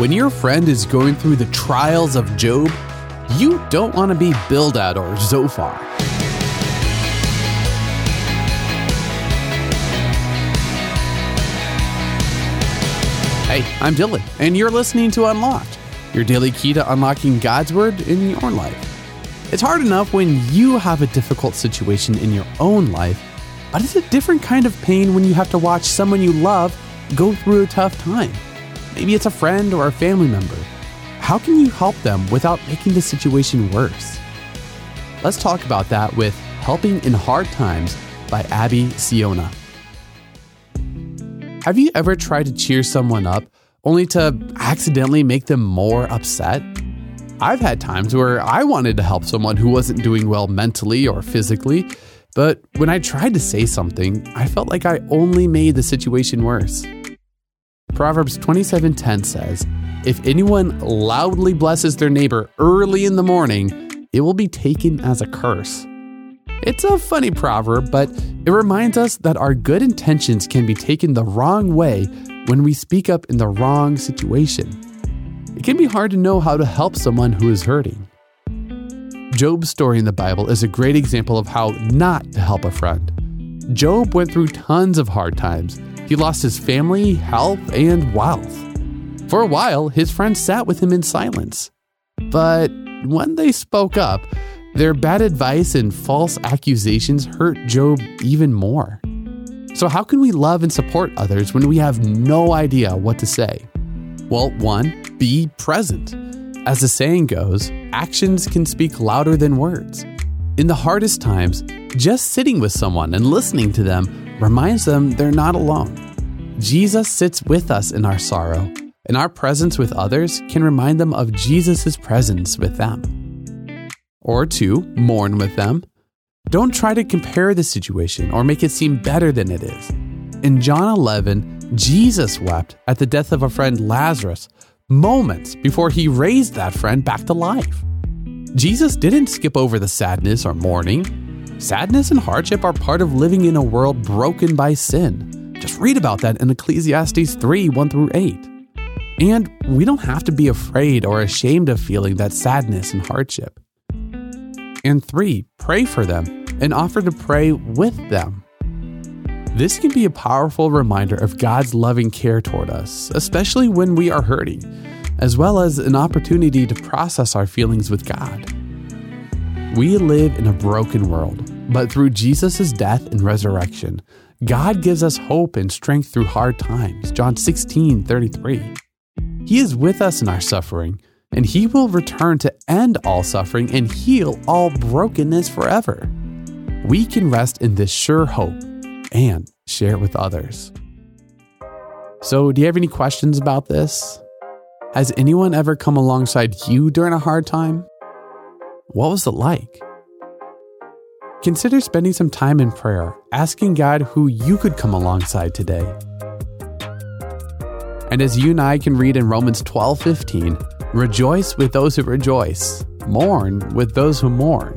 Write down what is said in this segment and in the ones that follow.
When your friend is going through the trials of Job, you don't want to be Bildad or Zophar. Hey, I'm Dylan, and you're listening to Unlocked, your daily key to unlocking God's Word in your life. It's hard enough when you have a difficult situation in your own life, but it's a different kind of pain when you have to watch someone you love go through a tough time. Maybe it's a friend or a family member. How can you help them without making the situation worse? Let's talk about that with Helping in Hard Times by Abby Siona. Have you ever tried to cheer someone up only to accidentally make them more upset? I've had times where I wanted to help someone who wasn't doing well mentally or physically, but when I tried to say something, I felt like I only made the situation worse. Proverbs 27:10 says, "If anyone loudly blesses their neighbor early in the morning, it will be taken as a curse." It's a funny proverb, but it reminds us that our good intentions can be taken the wrong way when we speak up in the wrong situation. It can be hard to know how to help someone who is hurting. Job's story in the Bible is a great example of how not to help a friend. Job went through tons of hard times. He lost his family, health, and wealth. For a while, his friends sat with him in silence. But when they spoke up, their bad advice and false accusations hurt Job even more. So, how can we love and support others when we have no idea what to say? Well, one, be present. As the saying goes, actions can speak louder than words. In the hardest times, just sitting with someone and listening to them reminds them they're not alone. Jesus sits with us in our sorrow, and our presence with others can remind them of Jesus' presence with them. Or two, mourn with them. Don't try to compare the situation or make it seem better than it is. In John 11, Jesus wept at the death of a friend Lazarus moments before he raised that friend back to life. Jesus didn't skip over the sadness or mourning. Sadness and hardship are part of living in a world broken by sin. Just read about that in Ecclesiastes 3 1 through 8. And we don't have to be afraid or ashamed of feeling that sadness and hardship. And three, pray for them and offer to pray with them. This can be a powerful reminder of God's loving care toward us, especially when we are hurting, as well as an opportunity to process our feelings with God. We live in a broken world, but through Jesus' death and resurrection, God gives us hope and strength through hard times. John 16 33. He is with us in our suffering and he will return to end all suffering and heal all brokenness forever. We can rest in this sure hope and share it with others. So, do you have any questions about this? Has anyone ever come alongside you during a hard time? What was it like? Consider spending some time in prayer, asking God who you could come alongside today. And as you and I can read in Romans 12 15, Rejoice with those who rejoice, mourn with those who mourn.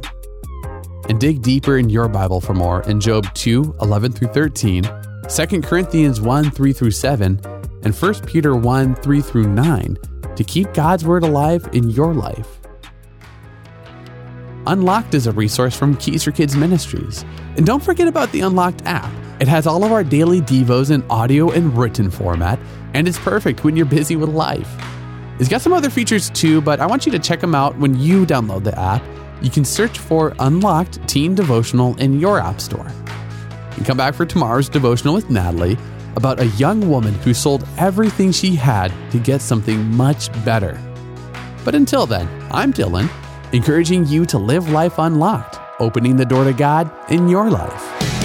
And dig deeper in your Bible for more in Job 2 11 through 13, 2 Corinthians 1 3 through 7, and 1 Peter 1 3 through 9 to keep God's Word alive in your life. Unlocked is a resource from Keys for Kids Ministries. And don't forget about the Unlocked app. It has all of our daily Devos in audio and written format, and it's perfect when you're busy with life. It's got some other features too, but I want you to check them out when you download the app. You can search for Unlocked Teen Devotional in your App Store. And come back for tomorrow's devotional with Natalie about a young woman who sold everything she had to get something much better. But until then, I'm Dylan, encouraging you to live life unlocked, opening the door to God in your life.